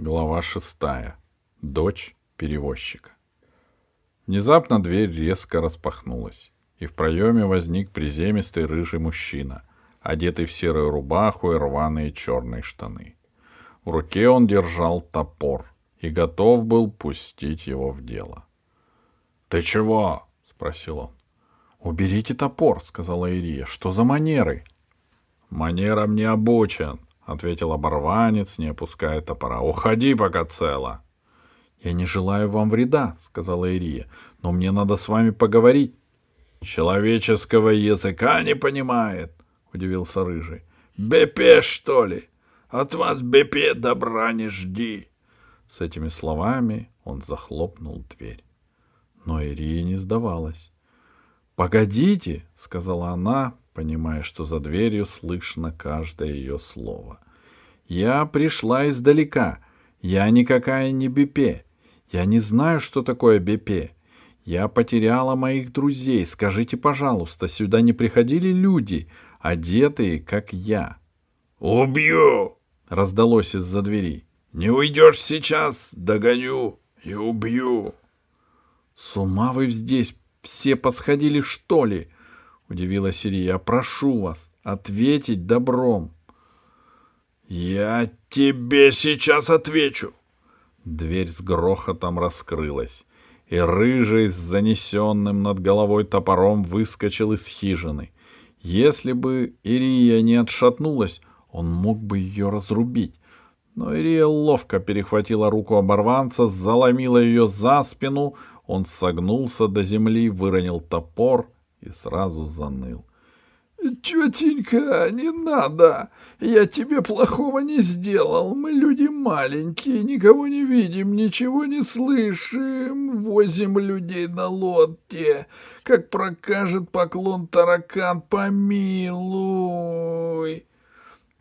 Глава шестая. Дочь перевозчика. Внезапно дверь резко распахнулась, и в проеме возник приземистый рыжий мужчина, одетый в серую рубаху и рваные черные штаны. В руке он держал топор и готов был пустить его в дело. — Ты чего? — спросил он. — Уберите топор, — сказала Ирия. — Что за манеры? — Манерам не обучен, — ответил оборванец, не опуская топора. — Уходи, пока цело. — Я не желаю вам вреда, — сказала Ирия, — но мне надо с вами поговорить. — Человеческого языка не понимает, — удивился Рыжий. — Бепе, что ли? От вас, Бепе, добра не жди. С этими словами он захлопнул дверь. Но Ирия не сдавалась. «Погодите», — сказала она, понимая, что за дверью слышно каждое ее слово. «Я пришла издалека. Я никакая не Бепе. Я не знаю, что такое Бепе. Я потеряла моих друзей. Скажите, пожалуйста, сюда не приходили люди, одетые, как я?» «Убью!» — раздалось из-за двери. «Не уйдешь сейчас, догоню и убью!» «С ума вы здесь все посходили, что ли?» — удивилась Ирия. «Прошу вас, ответить добром». «Я тебе сейчас отвечу!» Дверь с грохотом раскрылась, и рыжий с занесенным над головой топором выскочил из хижины. Если бы Ирия не отшатнулась, он мог бы ее разрубить. Но Ирия ловко перехватила руку оборванца, заломила ее за спину, он согнулся до земли, выронил топор и сразу заныл. — Тетенька, не надо! Я тебе плохого не сделал. Мы люди маленькие, никого не видим, ничего не слышим. Возим людей на лодке. Как прокажет поклон таракан, помилуй.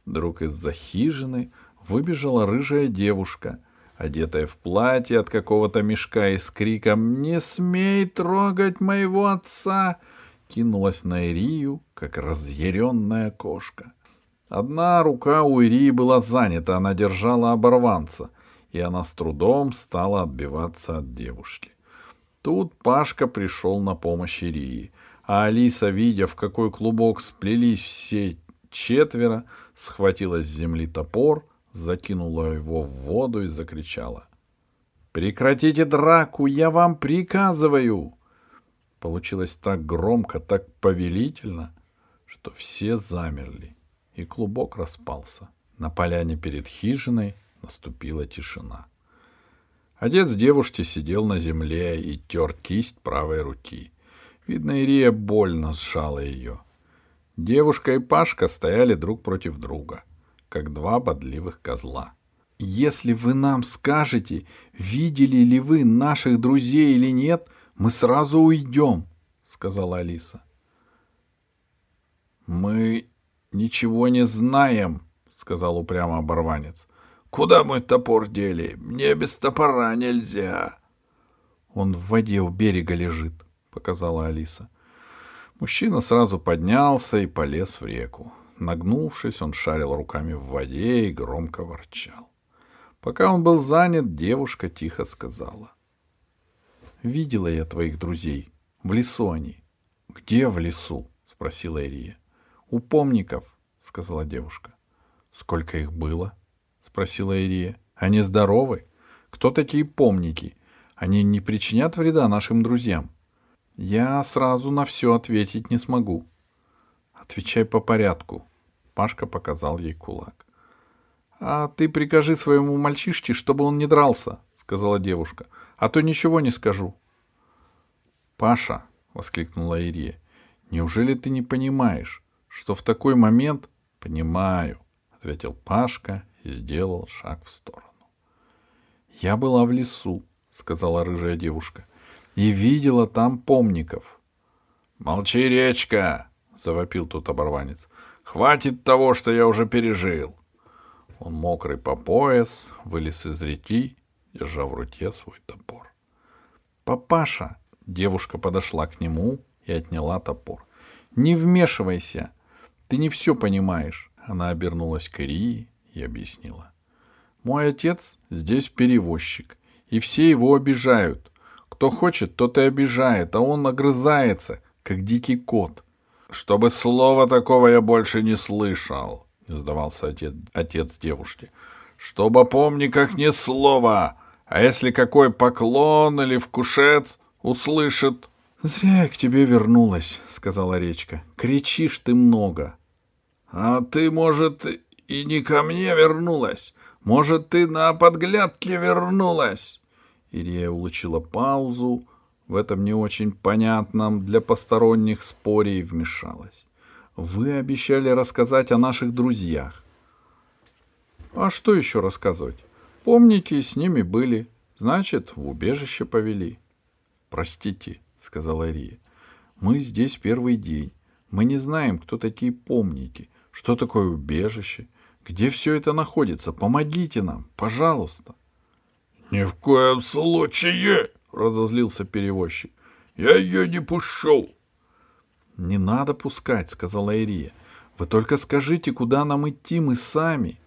Вдруг из-за хижины выбежала рыжая девушка, одетая в платье от какого-то мешка и с криком «Не смей трогать моего отца!» Кинулась на Ирию, как разъяренная кошка. Одна рука у Ирии была занята, она держала оборванца, и она с трудом стала отбиваться от девушки. Тут Пашка пришел на помощь Ирии, а Алиса, видя, в какой клубок сплелись все четверо, схватила с земли топор — закинула его в воду и закричала. «Прекратите драку! Я вам приказываю!» Получилось так громко, так повелительно, что все замерли, и клубок распался. На поляне перед хижиной наступила тишина. Отец девушки сидел на земле и тер кисть правой руки. Видно, Ирия больно сжала ее. Девушка и Пашка стояли друг против друга — как два бодливых козла. «Если вы нам скажете, видели ли вы наших друзей или нет, мы сразу уйдем», — сказала Алиса. «Мы ничего не знаем», — сказал упрямо оборванец. «Куда мой топор дели? Мне без топора нельзя». «Он в воде у берега лежит», — показала Алиса. Мужчина сразу поднялся и полез в реку. Нагнувшись, он шарил руками в воде и громко ворчал. Пока он был занят, девушка тихо сказала. — Видела я твоих друзей. В лесу они. — Где в лесу? — спросила Ирия. — У помников, — сказала девушка. — Сколько их было? — спросила Ирия. — Они здоровы? Кто такие помники? Они не причинят вреда нашим друзьям? Я сразу на все ответить не смогу. — Отвечай по порядку. Пашка показал ей кулак. А ты прикажи своему мальчишке, чтобы он не дрался, сказала девушка. А то ничего не скажу. Паша, воскликнула Ирия, неужели ты не понимаешь, что в такой момент... Понимаю, ответил Пашка и сделал шаг в сторону. Я была в лесу, сказала рыжая девушка, и видела там помников. Молчи, речка, — завопил тут оборванец. «Хватит того, что я уже пережил!» Он мокрый по пояс, вылез из реки, держа в руке свой топор. «Папаша!» — девушка подошла к нему и отняла топор. «Не вмешивайся! Ты не все понимаешь!» Она обернулась к Ирии и объяснила. Мой отец здесь перевозчик, и все его обижают. Кто хочет, тот и обижает, а он огрызается, как дикий кот. Чтобы слова такого я больше не слышал, — сдавался отец, отец девушки. Чтобы помниках ни слова, а если какой поклон или вкушец услышит... — Зря я к тебе вернулась, — сказала речка. — Кричишь ты много. — А ты, может, и не ко мне вернулась? Может, ты на подглядке вернулась? Ирия улучила паузу, в этом не очень понятном для посторонних споре и вмешалась. Вы обещали рассказать о наших друзьях. А что еще рассказывать? Помните, с ними были. Значит, в убежище повели. Простите, сказала Ирия. Мы здесь первый день. Мы не знаем, кто такие помники, что такое убежище, где все это находится. Помогите нам, пожалуйста. — Ни в коем случае, — разозлился перевозчик. — Я ее не пущу. — Не надо пускать, — сказала Ирия. — Вы только скажите, куда нам идти, мы сами. —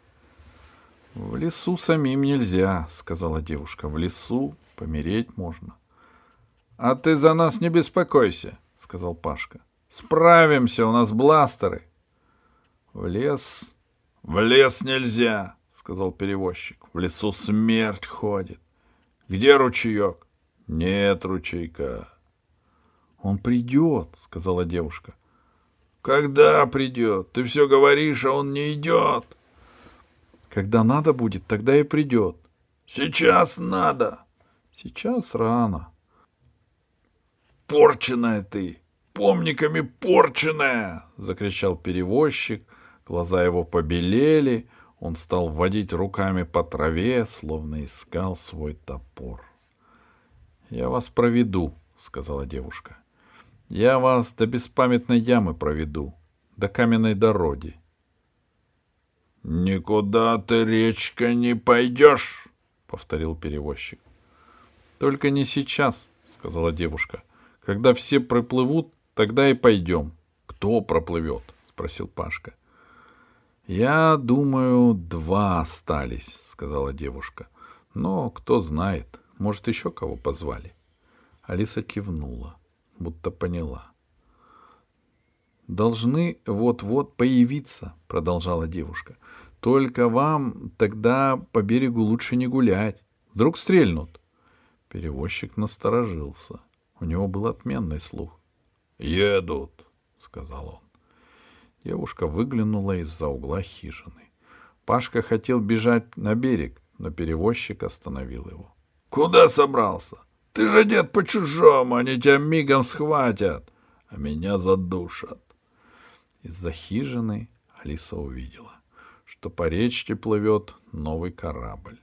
В лесу самим нельзя, — сказала девушка. — В лесу помереть можно. — А ты за нас не беспокойся, — сказал Пашка. — Справимся, у нас бластеры. — В лес... — В лес нельзя, — сказал перевозчик. — В лесу смерть ходит. Где ручеек? — Нет ручейка. — Он придет, — сказала девушка. — Когда придет? Ты все говоришь, а он не идет. — Когда надо будет, тогда и придет. — Сейчас надо. — Сейчас рано. — Порченая ты! Помниками порченая! — закричал перевозчик. Глаза его побелели, он стал водить руками по траве, словно искал свой топор. — Я вас проведу, — сказала девушка. — Я вас до беспамятной ямы проведу, до каменной дороги. — Никуда ты, речка, не пойдешь, — повторил перевозчик. — Только не сейчас, — сказала девушка. — Когда все проплывут, тогда и пойдем. — Кто проплывет? — спросил Пашка. «Я думаю, два остались», — сказала девушка. «Но кто знает, может, еще кого позвали». Алиса кивнула, будто поняла. «Должны вот-вот появиться», — продолжала девушка. «Только вам тогда по берегу лучше не гулять. Вдруг стрельнут». Перевозчик насторожился. У него был отменный слух. «Едут», — сказал он. Девушка выглянула из-за угла хижины. Пашка хотел бежать на берег, но перевозчик остановил его. — Куда собрался? Ты же одет по-чужому, они тебя мигом схватят, а меня задушат. Из-за хижины Алиса увидела, что по речке плывет новый корабль.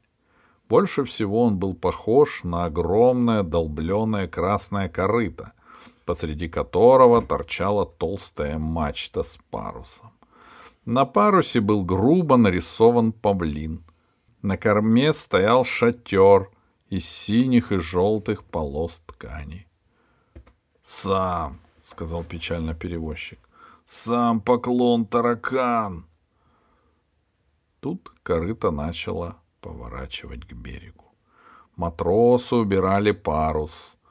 Больше всего он был похож на огромное долбленное красное корыто, посреди которого торчала толстая мачта с парусом. На парусе был грубо нарисован павлин. На корме стоял шатер из синих и желтых полос ткани. «Сам», — сказал печально перевозчик, — «сам поклон таракан». Тут корыто начало поворачивать к берегу. Матросы убирали парус —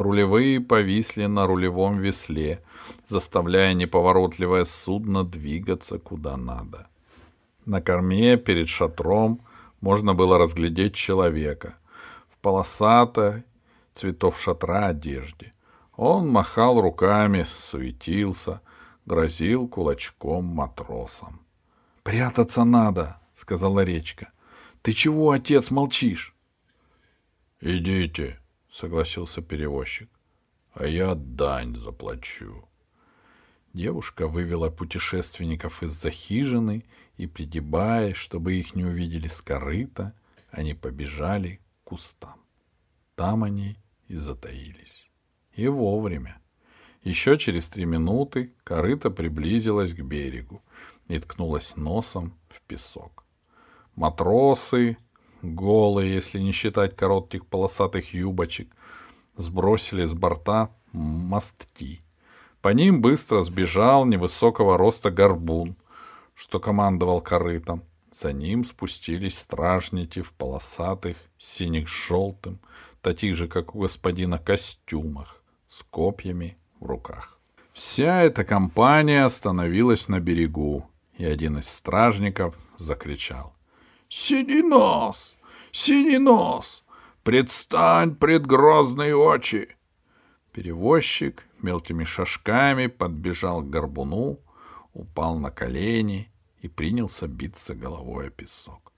Рулевые повисли на рулевом весле, заставляя неповоротливое судно двигаться куда надо. На корме перед шатром можно было разглядеть человека в полосатой цветов шатра одежде. Он махал руками, суетился, грозил кулачком матросам. — Прятаться надо, — сказала речка. — Ты чего, отец, молчишь? — Идите, — согласился перевозчик. — А я дань заплачу. Девушка вывела путешественников из-за хижины и, пригибаясь, чтобы их не увидели с они побежали к кустам. Там они и затаились. И вовремя. Еще через три минуты корыто приблизилось к берегу и ткнулось носом в песок. Матросы голые, если не считать коротких полосатых юбочек, сбросили с борта мостки. По ним быстро сбежал невысокого роста горбун, что командовал корытом. За ним спустились стражники в полосатых, синих с желтым, таких же, как у господина, костюмах, с копьями в руках. Вся эта компания остановилась на берегу, и один из стражников закричал. «Синий нос! Синий нос! Предстань пред грозные очи!» Перевозчик мелкими шажками подбежал к горбуну, упал на колени и принялся биться головой о песок.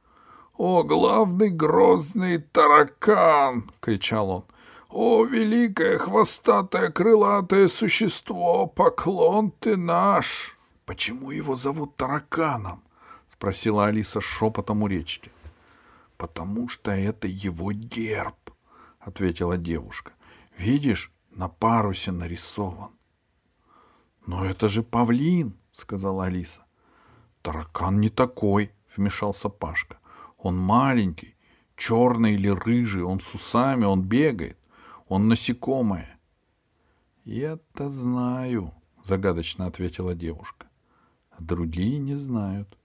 «О, главный грозный таракан!» — кричал он. «О, великое хвостатое крылатое существо, поклон ты наш!» «Почему его зовут тараканом?» — спросила Алиса шепотом у речки. «Потому что это его герб», — ответила девушка. «Видишь, на парусе нарисован». «Но это же павлин», — сказала Алиса. «Таракан не такой», — вмешался Пашка. «Он маленький, черный или рыжий, он с усами, он бегает, он насекомое». «Я-то знаю», — загадочно ответила девушка. «А другие не знают».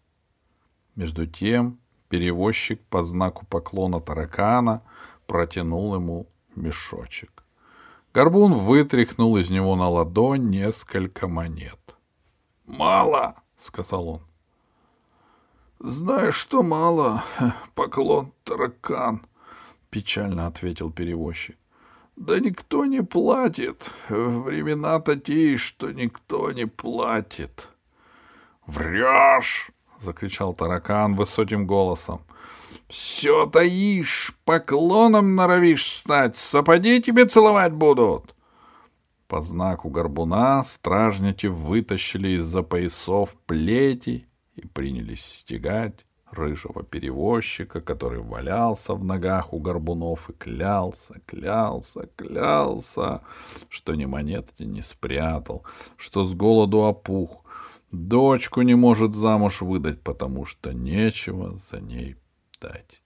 Между тем перевозчик по знаку поклона таракана протянул ему мешочек. Горбун вытряхнул из него на ладонь несколько монет. «Мало!» — сказал он. «Знаешь, что мало, поклон таракан», — печально ответил перевозчик. «Да никто не платит. Времена такие, что никто не платит». «Врешь!» — закричал таракан высоким голосом. «Все таишь, поклоном норовишь стать, сапоги тебе целовать будут!» По знаку горбуна стражники вытащили из-за поясов плети и принялись стегать рыжего перевозчика, который валялся в ногах у горбунов и клялся, клялся, клялся, что ни монетки не спрятал, что с голоду опух, дочку не может замуж выдать, потому что нечего за ней дать.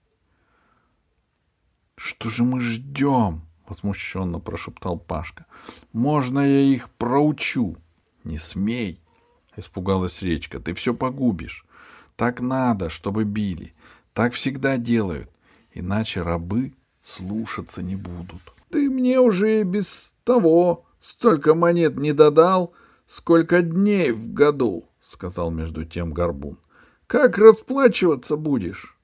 — Что же мы ждем? — возмущенно прошептал Пашка. — Можно я их проучу? — Не смей! — испугалась речка. — Ты все погубишь. Так надо, чтобы били. Так всегда делают. Иначе рабы слушаться не будут. — Ты мне уже без того столько монет не додал, сколько дней в году, — сказал между тем Горбун. — Как расплачиваться будешь?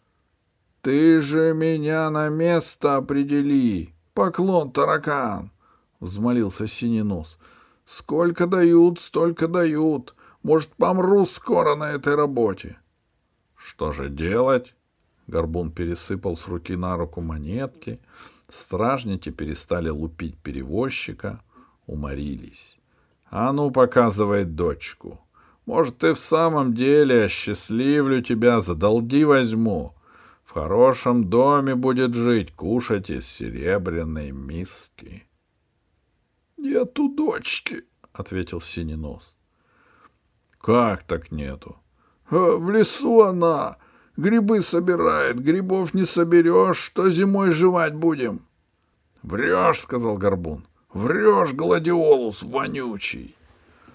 — Ты же меня на место определи, поклон таракан! — взмолился Синий Нос. Сколько дают, столько дают. Может, помру скоро на этой работе. Что же делать? Горбун пересыпал с руки на руку монетки. Стражники перестали лупить перевозчика, уморились. А ну, показывай дочку. Может, ты в самом деле осчастливлю тебя, задолди возьму. В хорошем доме будет жить, кушать из серебряной миски. — Нету дочки, ответил синий нос. Как так нету? «А, в лесу она. Грибы собирает. Грибов не соберешь, что зимой жевать будем? Врешь, сказал Горбун. Врешь, гладиолус вонючий.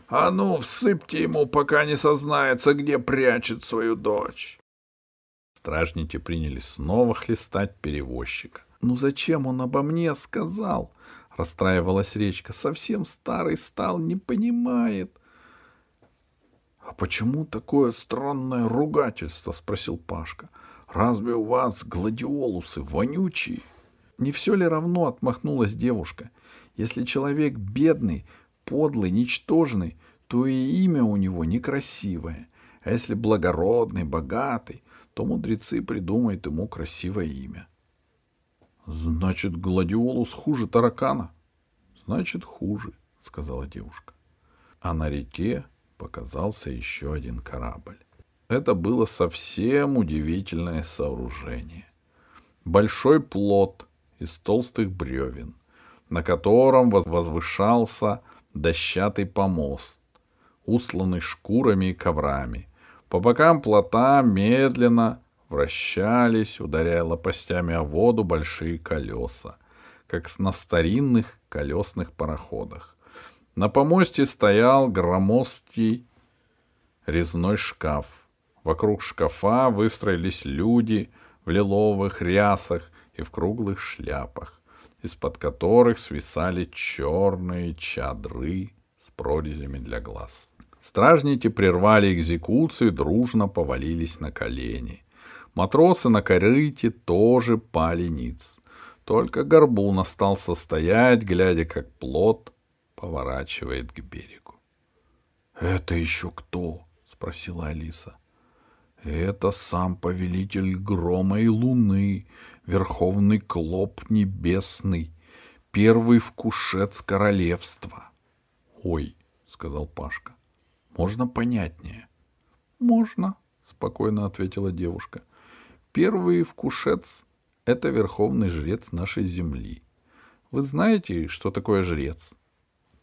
А ну, всыпьте ему, пока не сознается, где прячет свою дочь. Стражники принялись снова хлестать перевозчика. Ну зачем он обо мне сказал? — расстраивалась речка. «Совсем старый стал, не понимает». «А почему такое странное ругательство?» — спросил Пашка. «Разве у вас гладиолусы вонючие?» «Не все ли равно?» — отмахнулась девушка. «Если человек бедный, подлый, ничтожный, то и имя у него некрасивое. А если благородный, богатый, то мудрецы придумают ему красивое имя. Значит, гладиолус хуже таракана? Значит, хуже, сказала девушка. А на реке показался еще один корабль. Это было совсем удивительное сооружение. Большой плот из толстых бревен, на котором возвышался дощатый помост, усланный шкурами и коврами. По бокам плота медленно вращались, ударяя лопастями о воду большие колеса, как на старинных колесных пароходах. На помосте стоял громоздкий резной шкаф. Вокруг шкафа выстроились люди в лиловых рясах и в круглых шляпах, из-под которых свисали черные чадры с прорезями для глаз. Стражники прервали экзекуцию и дружно повалились на колени. Матросы на корыте тоже пали ниц. Только горбун остался стоять, глядя, как плот поворачивает к берегу. — Это еще кто? — спросила Алиса. — Это сам повелитель грома и луны, верховный клоп небесный, первый вкушец королевства. — Ой, — сказал Пашка, — можно понятнее? — Можно, — спокойно ответила девушка. — Первый вкушец — это верховный жрец нашей земли. Вы знаете, что такое жрец? —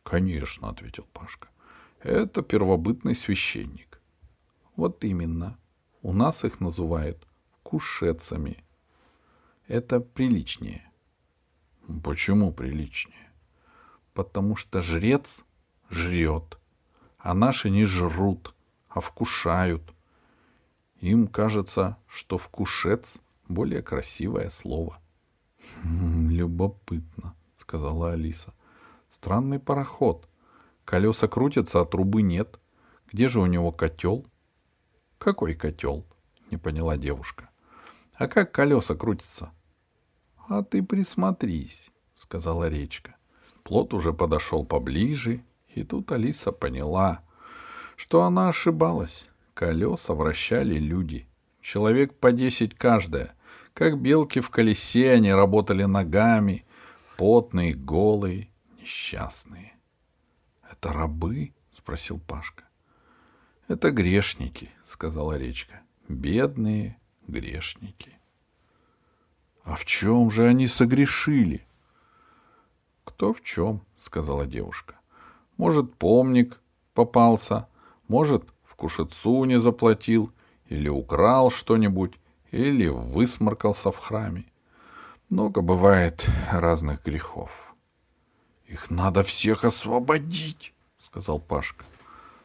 Конечно, — ответил Пашка. — Это первобытный священник. — Вот именно. У нас их называют кушецами. Это приличнее. — Почему приличнее? — Потому что жрец жрет, а наши не жрут, а вкушают. Им кажется, что вкушец — более красивое слово. — Любопытно, — сказала Алиса. — Странный пароход. Колеса крутятся, а трубы нет. Где же у него котел? — Какой котел? — не поняла девушка. — А как колеса крутятся? — А ты присмотрись, — сказала речка. Плот уже подошел поближе, и тут Алиса поняла, что она ошибалась. Колеса вращали люди. Человек по десять каждая. Как белки в колесе они работали ногами, потные, голые, несчастные. — Это рабы? — спросил Пашка. — Это грешники, — сказала речка. — Бедные грешники. — А в чем же они согрешили? — Кто в чем, — сказала девушка. — Может, помник попался, может, в кушецу не заплатил, или украл что-нибудь, или высморкался в храме. Много бывает разных грехов. Их надо всех освободить, сказал Пашка.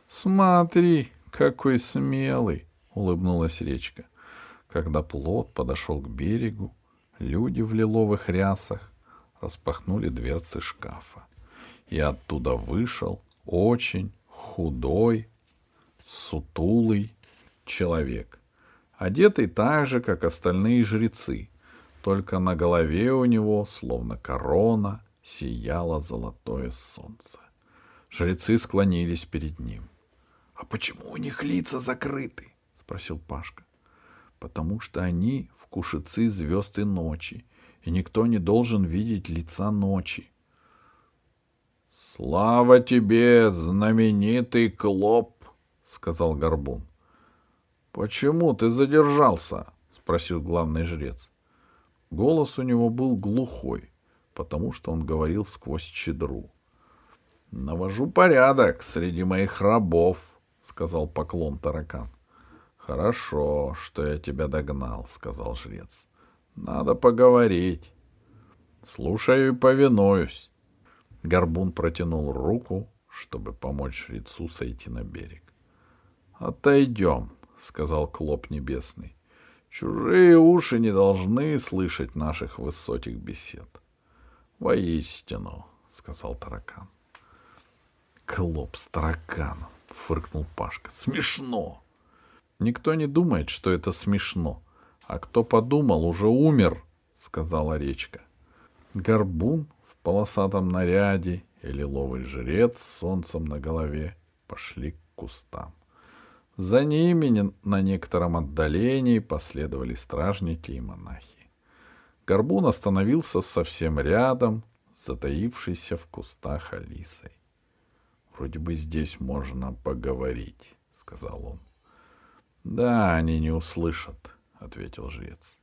Смотри, какой смелый, улыбнулась речка. Когда плот подошел к берегу, люди в лиловых рясах распахнули дверцы шкафа. И оттуда вышел очень худой, сутулый человек, одетый так же, как остальные жрецы, только на голове у него, словно корона, сияло золотое солнце. Жрецы склонились перед ним. — А почему у них лица закрыты? — спросил Пашка. — Потому что они вкушицы звезд и ночи, и никто не должен видеть лица ночи. — Слава тебе, знаменитый Клоп! — сказал Горбун. — Почему ты задержался? — спросил главный жрец. Голос у него был глухой — потому что он говорил сквозь чедру. — Навожу порядок среди моих рабов, — сказал поклон таракан. — Хорошо, что я тебя догнал, — сказал жрец. — Надо поговорить. — Слушаю и повинуюсь. Горбун протянул руку, чтобы помочь жрецу сойти на берег. — Отойдем, — сказал Клоп Небесный. — Чужие уши не должны слышать наших высоких бесед. — Воистину, сказал таракан. Клоп с тараканом, фыркнул Пашка. Смешно. Никто не думает, что это смешно. А кто подумал, уже умер, сказала речка. Горбун в полосатом наряде и лиловый жрец с солнцем на голове пошли к кустам. За ними на некотором отдалении последовали стражники и монахи. Горбун остановился совсем рядом, затаившийся в кустах Алисой. — Вроде бы здесь можно поговорить, — сказал он. — Да, они не услышат, — ответил жрец.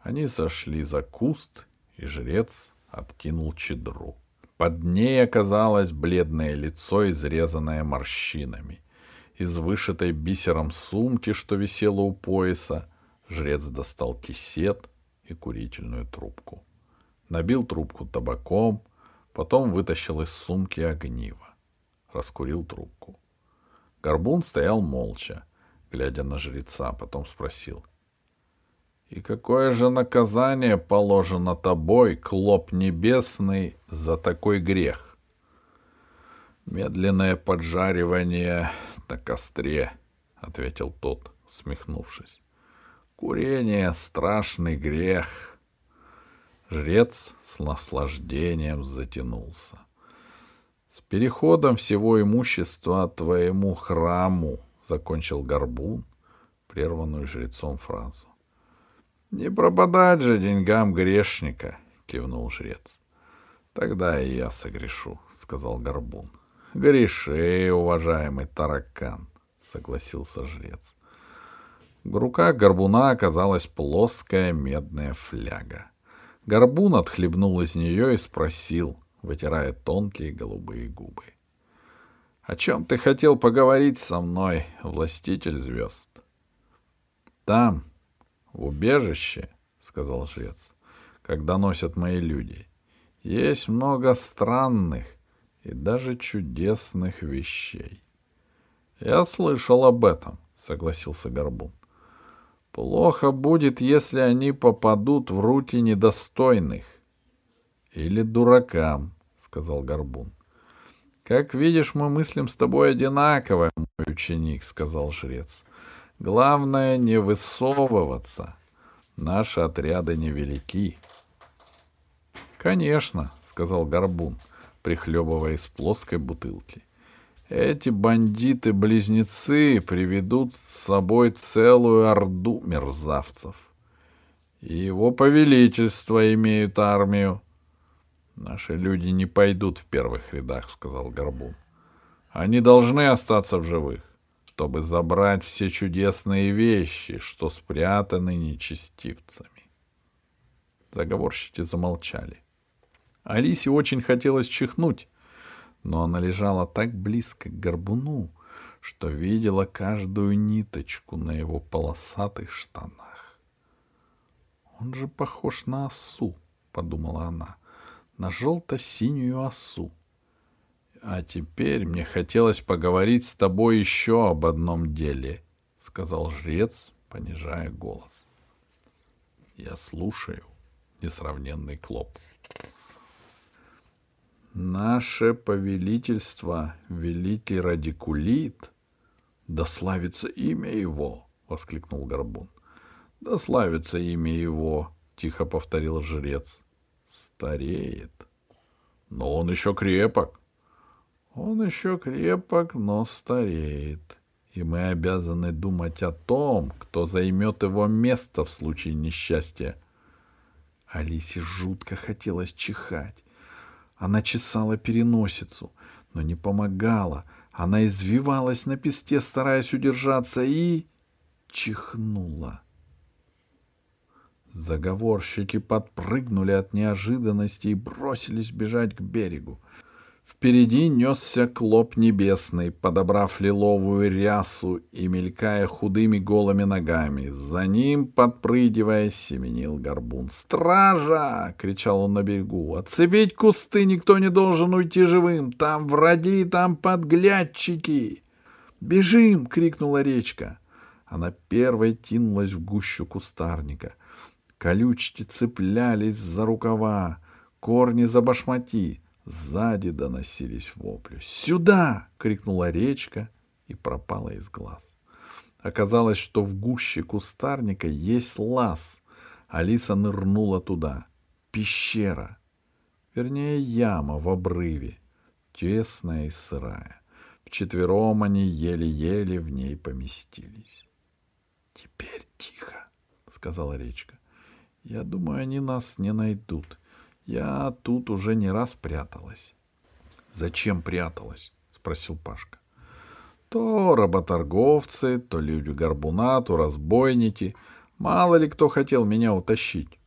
Они сошли за куст, и жрец откинул чедру. Под ней оказалось бледное лицо, изрезанное морщинами. Из вышитой бисером сумки, что висела у пояса, жрец достал кисет — и курительную трубку. Набил трубку табаком, потом вытащил из сумки огниво. Раскурил трубку. Горбун стоял молча, глядя на жреца, потом спросил. «И какое же наказание положено тобой, клоп небесный, за такой грех?» «Медленное поджаривание на костре», — ответил тот, смехнувшись. «Курение — страшный грех». Жрец с наслаждением затянулся. С переходом всего имущества твоему храму, — закончил Горбун, прерванную жрецом фразу. — Не пропадать же деньгам грешника, — кивнул жрец. — Тогда и я согрешу, — сказал Горбун. — Греши, уважаемый таракан, — согласился жрец. В руках горбуна оказалась плоская медная фляга. Горбун отхлебнул из нее и спросил, вытирая тонкие голубые губы. — О чем ты хотел поговорить со мной, властитель звезд? — Там, в убежище, — сказал жрец, — когда носят мои люди, есть много странных и даже чудесных вещей. — Я слышал об этом, — согласился Горбун. — Плохо будет, если они попадут в руки недостойных или дуракам, сказал Горбун. Как видишь, мы мыслим с тобой одинаково, мой ученик, сказал жрец. Главное не высовываться. Наши отряды невелики. Конечно, сказал Горбун, прихлебывая из плоской бутылки. Эти бандиты-близнецы приведут с собой целую орду мерзавцев. И его повеличество имеют армию. Наши люди не пойдут в первых рядах, сказал Горбун. Они должны остаться в живых, чтобы забрать все чудесные вещи, что спрятаны нечестивцами. Заговорщики замолчали. Алисе очень хотелось чихнуть, но она лежала так близко к горбуну, что видела каждую ниточку на его полосатых штанах. «Он же похож на осу», — подумала она на желто-синюю осу. А теперь мне хотелось поговорить с тобой еще об одном деле, — сказал жрец, понижая голос. Я слушаю, несравненный Клоп. Наше повелительство, великий радикулит, да славится имя его, — воскликнул Горбун. Да славится имя его, — тихо повторил жрец стареет. Но он еще крепок. Он еще крепок, но стареет. И мы обязаны думать о том, кто займет его место в случае несчастья. Алисе жутко хотелось чихать. Она чесала переносицу, но не помогала. Она извивалась на песте, стараясь удержаться, и чихнула. Заговорщики подпрыгнули от неожиданности и бросились бежать к берегу. Впереди несся клоп небесный, подобрав лиловую рясу и мелькая худыми голыми ногами. За ним, подпрыгивая, семенил горбун. «Стража!» — кричал он на берегу. «Отцепить кусты! Никто не должен уйти живым! Там враги, там подглядчики!» «Бежим!» — крикнула речка. Она первой кинулась в гущу кустарника — Колючки цеплялись за рукава, корни за башмаки. Сзади доносились вопли. «Сюда!» — крикнула речка и пропала из глаз. Оказалось, что в гуще кустарника есть лаз. Алиса нырнула туда. Пещера. Вернее, яма в обрыве. Тесная и сырая. Вчетвером они еле-еле в ней поместились. — Теперь тихо, — сказала речка. Я думаю, они нас не найдут. Я тут уже не раз пряталась. Зачем пряталась? спросил Пашка. То работорговцы, то люди горбуна, то разбойники. Мало ли кто хотел меня утащить.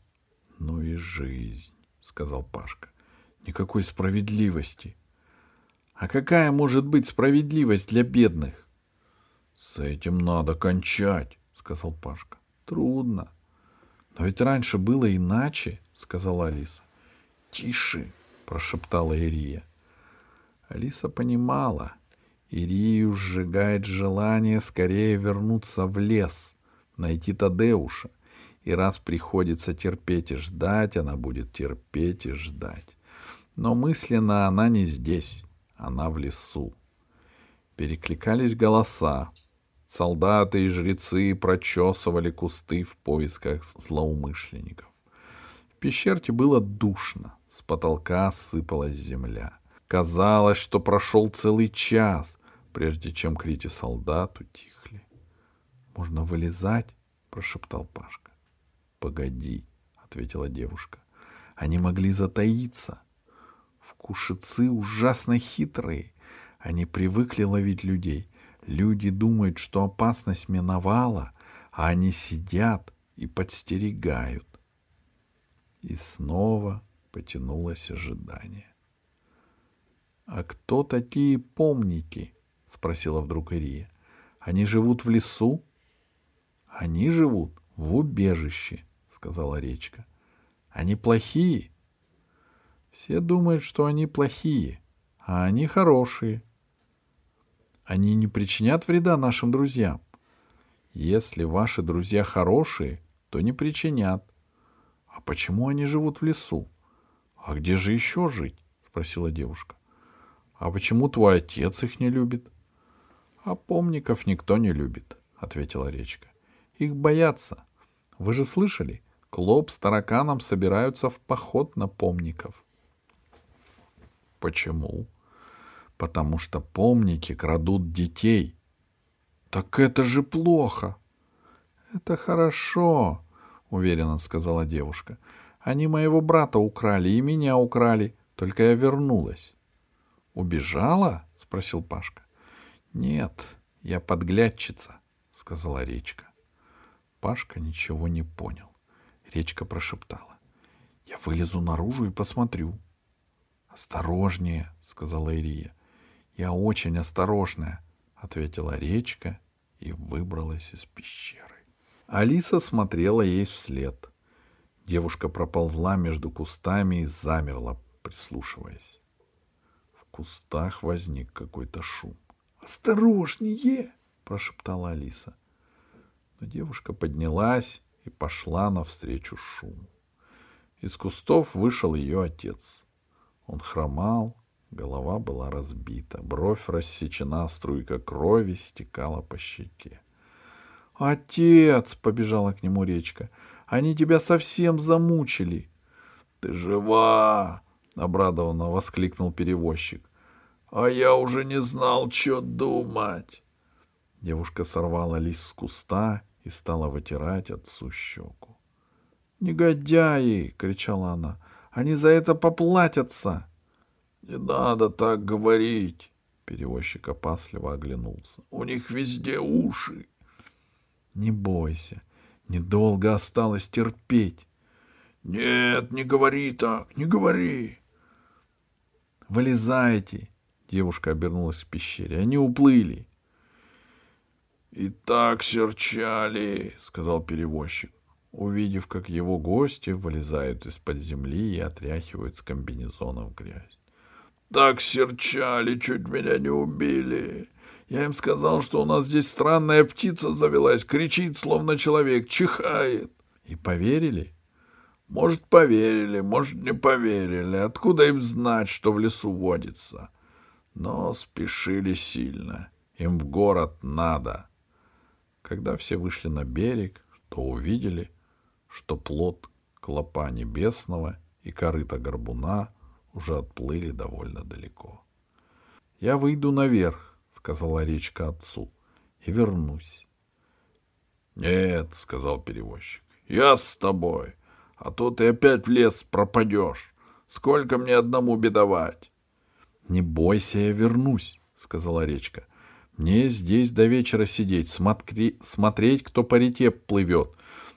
Ну и жизнь, сказал Пашка. Никакой справедливости. А какая может быть справедливость для бедных? С этим надо кончать, сказал Пашка. Трудно. Но ведь раньше было иначе, сказала Алиса. Тише, прошептала Ирия. Алиса понимала, Ирию сжигает желание скорее вернуться в лес, найти Тадеуша. И раз приходится терпеть и ждать, она будет терпеть и ждать. Но мысленно она не здесь, она в лесу. Перекликались голоса. Солдаты и жрецы прочесывали кусты в поисках злоумышленников. В пещерке было душно, с потолка сыпалась земля. Казалось, что прошел целый час, прежде чем крики солдат утихли. «Можно вылезать?» — прошептал Пашка. «Погоди», — ответила девушка. «Они могли затаиться. Вкушицы ужасно хитрые. Они привыкли ловить людей. Люди думают, что опасность миновала, а они сидят и подстерегают. И снова потянулось ожидание. «А кто такие помники?» — спросила вдруг Ирия. «Они живут в лесу?» «Они живут в убежище», — сказала речка. «Они плохие?» «Все думают, что они плохие, а они хорошие. Они не причинят вреда нашим друзьям. Если ваши друзья хорошие, то не причинят. А почему они живут в лесу? А где же еще жить? Спросила девушка. А почему твой отец их не любит? А помников никто не любит, ответила речка. Их боятся. Вы же слышали? Клоп с тараканом собираются в поход на помников. Почему? потому что помники крадут детей. Так это же плохо. Это хорошо, уверенно сказала девушка. Они моего брата украли и меня украли, только я вернулась. Убежала? спросил Пашка. Нет, я подглядчица, сказала Речка. Пашка ничего не понял. Речка прошептала. Я вылезу наружу и посмотрю. Осторожнее, сказала Ирия. Я очень осторожная, ответила речка и выбралась из пещеры. Алиса смотрела ей вслед. Девушка проползла между кустами и замерла, прислушиваясь. В кустах возник какой-то шум. «Осторожнее!» — прошептала Алиса. Но девушка поднялась и пошла навстречу шуму. Из кустов вышел ее отец. Он хромал, Голова была разбита, бровь рассечена, струйка крови стекала по щеке. «Отец!» — побежала к нему речка. «Они тебя совсем замучили!» «Ты жива!» — обрадованно воскликнул перевозчик. «А я уже не знал, что думать!» Девушка сорвала лист с куста и стала вытирать отцу щеку. «Негодяи!» — кричала она. «Они за это поплатятся!» Не надо так говорить. Перевозчик опасливо оглянулся. У них везде уши. Не бойся, недолго осталось терпеть. Нет, не говори так, не говори. Вылезайте. Девушка обернулась в пещере. Они уплыли. И так серчали, сказал перевозчик, увидев, как его гости вылезают из-под земли и отряхивают с комбинезонов грязь. Так серчали, чуть меня не убили. Я им сказал, что у нас здесь странная птица завелась, кричит, словно человек, чихает. И поверили? Может, поверили, может, не поверили. Откуда им знать, что в лесу водится? Но спешили сильно. Им в город надо. Когда все вышли на берег, то увидели, что плод клопа небесного и корыта горбуна — уже отплыли довольно далеко. — Я выйду наверх, — сказала речка отцу, — и вернусь. — Нет, — сказал перевозчик, — я с тобой, а то ты опять в лес пропадешь. Сколько мне одному бедовать? — Не бойся, я вернусь, — сказала речка. — Мне здесь до вечера сидеть, смотри, смотреть, кто по реке плывет.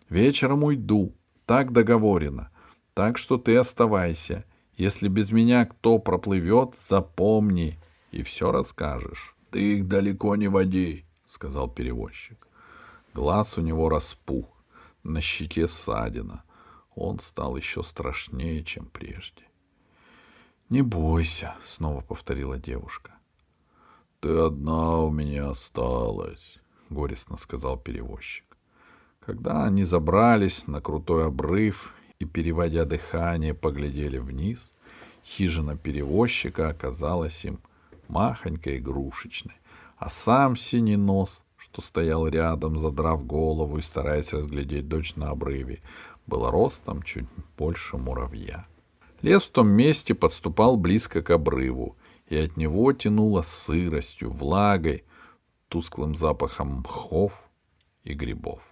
Вечером уйду, так договорено. Так что ты оставайся. Если без меня кто проплывет, запомни и все расскажешь. — Ты их далеко не води, — сказал перевозчик. Глаз у него распух, на щеке ссадина. Он стал еще страшнее, чем прежде. — Не бойся, — снова повторила девушка. ты одна у меня осталась, — горестно сказал перевозчик. Когда они забрались на крутой обрыв и, переводя дыхание, поглядели вниз, хижина перевозчика оказалась им махонькой игрушечной, а сам синий нос, что стоял рядом, задрав голову и стараясь разглядеть дочь на обрыве, был ростом чуть больше муравья. Лес в том месте подступал близко к обрыву, и от него тянуло сыростью, влагой, тусклым запахом мхов и грибов.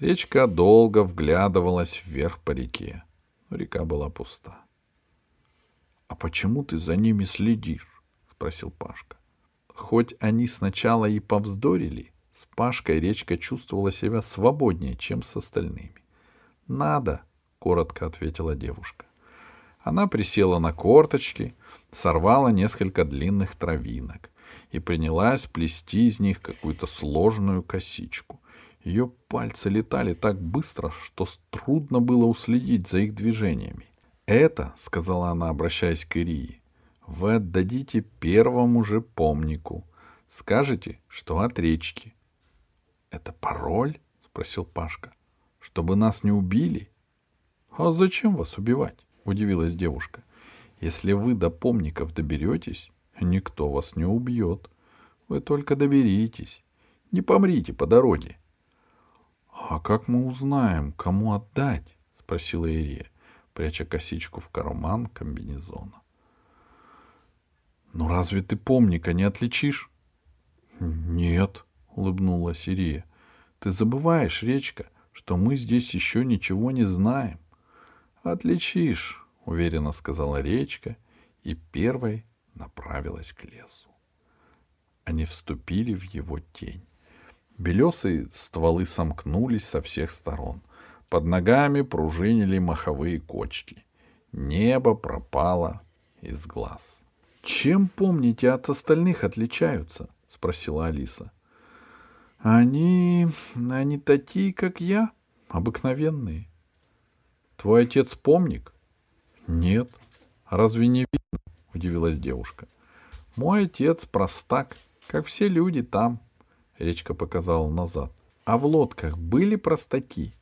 Речка долго вглядывалась вверх по реке, но река была пуста. — А почему ты за ними следишь? — спросил Пашка. Хоть они сначала и повздорили, с Пашкой речка чувствовала себя свободнее, чем с остальными. — Надо, — коротко ответила девушка. Она присела на корточки, сорвала несколько длинных травинок и принялась плести из них какую-то сложную косичку. Ее пальцы летали так быстро, что трудно было уследить за их движениями. «Это, — сказала она, обращаясь к Ирии, — вы отдадите первому же помнику. Скажете, что от речки». «Это пароль?» — спросил Пашка. «Чтобы нас не убили?» «А зачем вас убивать?» — удивилась девушка. «Если вы до помников доберетесь, никто вас не убьет. Вы только доберитесь. Не помрите по дороге». «А как мы узнаем, кому отдать?» — спросила Ирия, пряча косичку в карман комбинезона. «Ну разве ты помника не отличишь?» «Нет», — улыбнулась Ирия. «Ты забываешь, Речка, что мы здесь еще ничего не знаем. Отличишь, уверенно сказала речка и первой направилась к лесу. Они вступили в его тень. Белесые стволы сомкнулись со всех сторон. Под ногами пружинили маховые кочки. Небо пропало из глаз. «Чем, помните, от остальных отличаются?» — спросила Алиса. «Они... они такие, как я, обыкновенные. Твой отец помник? Нет. Разве не видно? Удивилась девушка. Мой отец простак, как все люди там. Речка показала назад. А в лодках были простаки?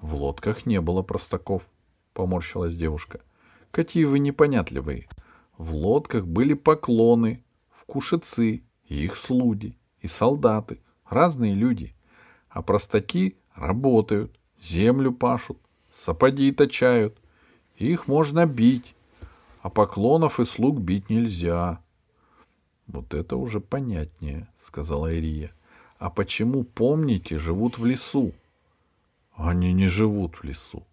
В лодках не было простаков, поморщилась девушка. Какие вы непонятливые. В лодках были поклоны, вкушицы, и их слуги, и солдаты, разные люди. А простаки работают, землю пашут, сапоги точают. Их можно бить, а поклонов и слуг бить нельзя. — Вот это уже понятнее, — сказала Ирия. — А почему, помните, живут в лесу? — Они не живут в лесу.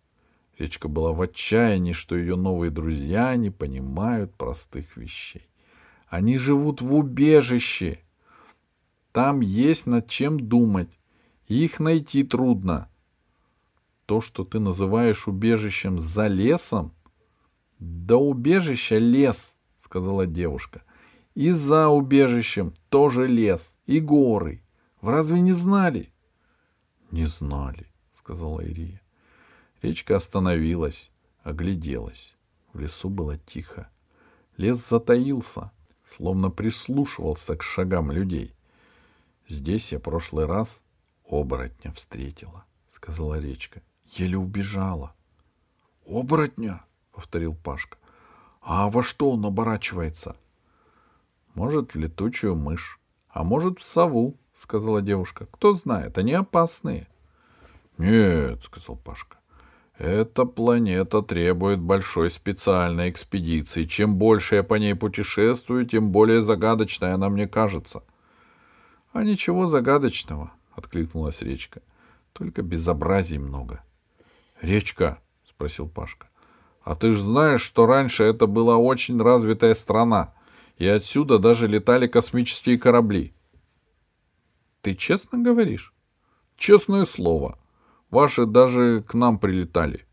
Речка была в отчаянии, что ее новые друзья не понимают простых вещей. Они живут в убежище. Там есть над чем думать. Их найти трудно. То, что ты называешь убежищем за лесом? Да убежище лес, сказала девушка. И за убежищем тоже лес, и горы. Вы разве не знали? Не знали, сказала Ирия. Речка остановилась, огляделась. В лесу было тихо. Лес затаился, словно прислушивался к шагам людей. Здесь я прошлый раз оборотня встретила, сказала речка. Еле убежала. «Оборотня!» — повторил Пашка. «А во что он оборачивается?» «Может, в летучую мышь, а может, в сову», — сказала девушка. «Кто знает, они опасные». «Нет», — сказал Пашка. «Эта планета требует большой специальной экспедиции. Чем больше я по ней путешествую, тем более загадочной она мне кажется». «А ничего загадочного», — откликнулась речка. «Только безобразий много. Речка, спросил Пашка. А ты ж знаешь, что раньше это была очень развитая страна, и отсюда даже летали космические корабли. Ты честно говоришь? Честное слово. Ваши даже к нам прилетали.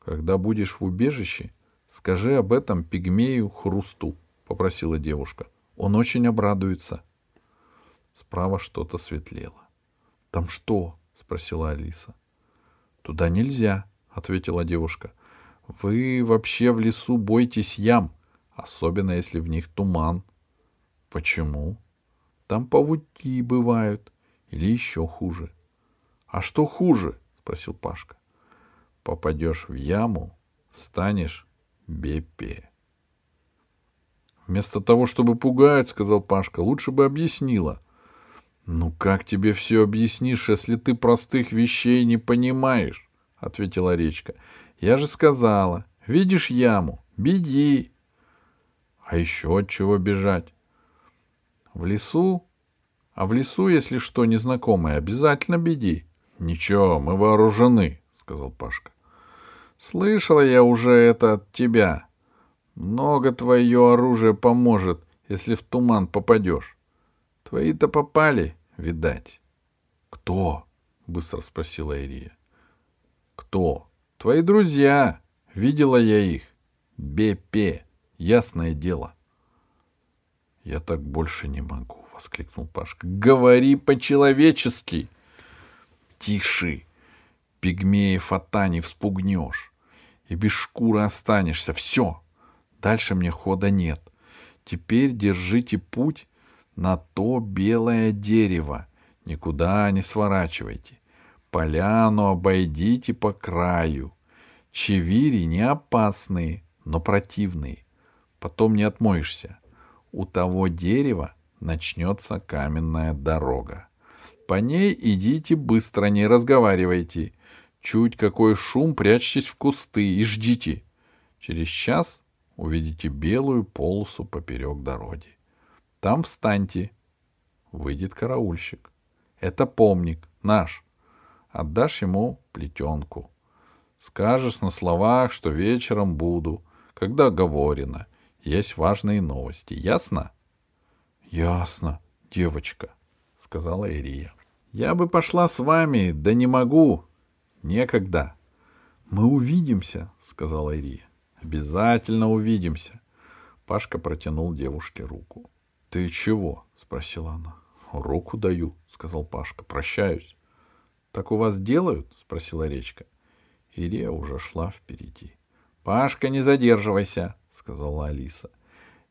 Когда будешь в убежище, скажи об этом пигмею Хрусту, попросила девушка. Он очень обрадуется. Справа что-то светлело. Там что? спросила Алиса. Туда нельзя, ответила девушка. Вы вообще в лесу бойтесь ям, особенно если в них туман. Почему? Там павуки бывают. Или еще хуже. А что хуже? Спросил Пашка. Попадешь в яму, станешь Бепе. Вместо того, чтобы пугать, сказал Пашка, лучше бы объяснила. Ну как тебе все объяснишь, если ты простых вещей не понимаешь? ответила речка. Я же сказала, видишь яму, беги. А еще от чего бежать? В лесу? А в лесу, если что, незнакомое, обязательно беги. Ничего, мы вооружены, сказал Пашка. Слышала я уже это от тебя. Много твое оружие поможет, если в туман попадешь. Твои-то попали, видать. Кто? быстро спросила Ирия. Кто? Твои друзья. Видела я их. Бепе. Ясное дело. Я так больше не могу, воскликнул Пашка. Говори по-человечески. Тише. Пигмеев ата не вспугнешь. И без шкуры останешься. Все. Дальше мне хода нет. Теперь держите путь на то белое дерево. Никуда не сворачивайте. Поляну обойдите по краю. Чевири не опасные, но противные. Потом не отмоешься. У того дерева начнется каменная дорога. По ней идите быстро, не разговаривайте. Чуть какой шум, прячьтесь в кусты и ждите. Через час увидите белую полосу поперек дороги. Там встаньте. Выйдет караульщик. Это помник, наш. Отдашь ему плетенку. Скажешь на словах, что вечером буду, когда оговорено. Есть важные новости. Ясно? Ясно, девочка, сказала Ирия. Я бы пошла с вами, да не могу. Некогда. Мы увидимся, сказала Ирия. Обязательно увидимся. Пашка протянул девушке руку. Ты чего? спросила она. Руку даю, сказал Пашка. Прощаюсь. Так у вас делают? спросила речка. Ирия уже шла впереди. Пашка, не задерживайся, сказала Алиса.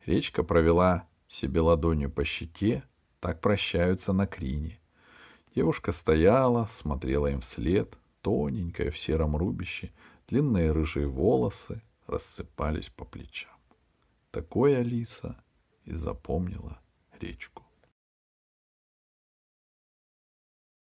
Речка провела себе ладонью по щеке, так прощаются на крине. Девушка стояла, смотрела им вслед, тоненькая в сером рубище, длинные рыжие волосы рассыпались по плечам. Такой Алиса и запомнила речку.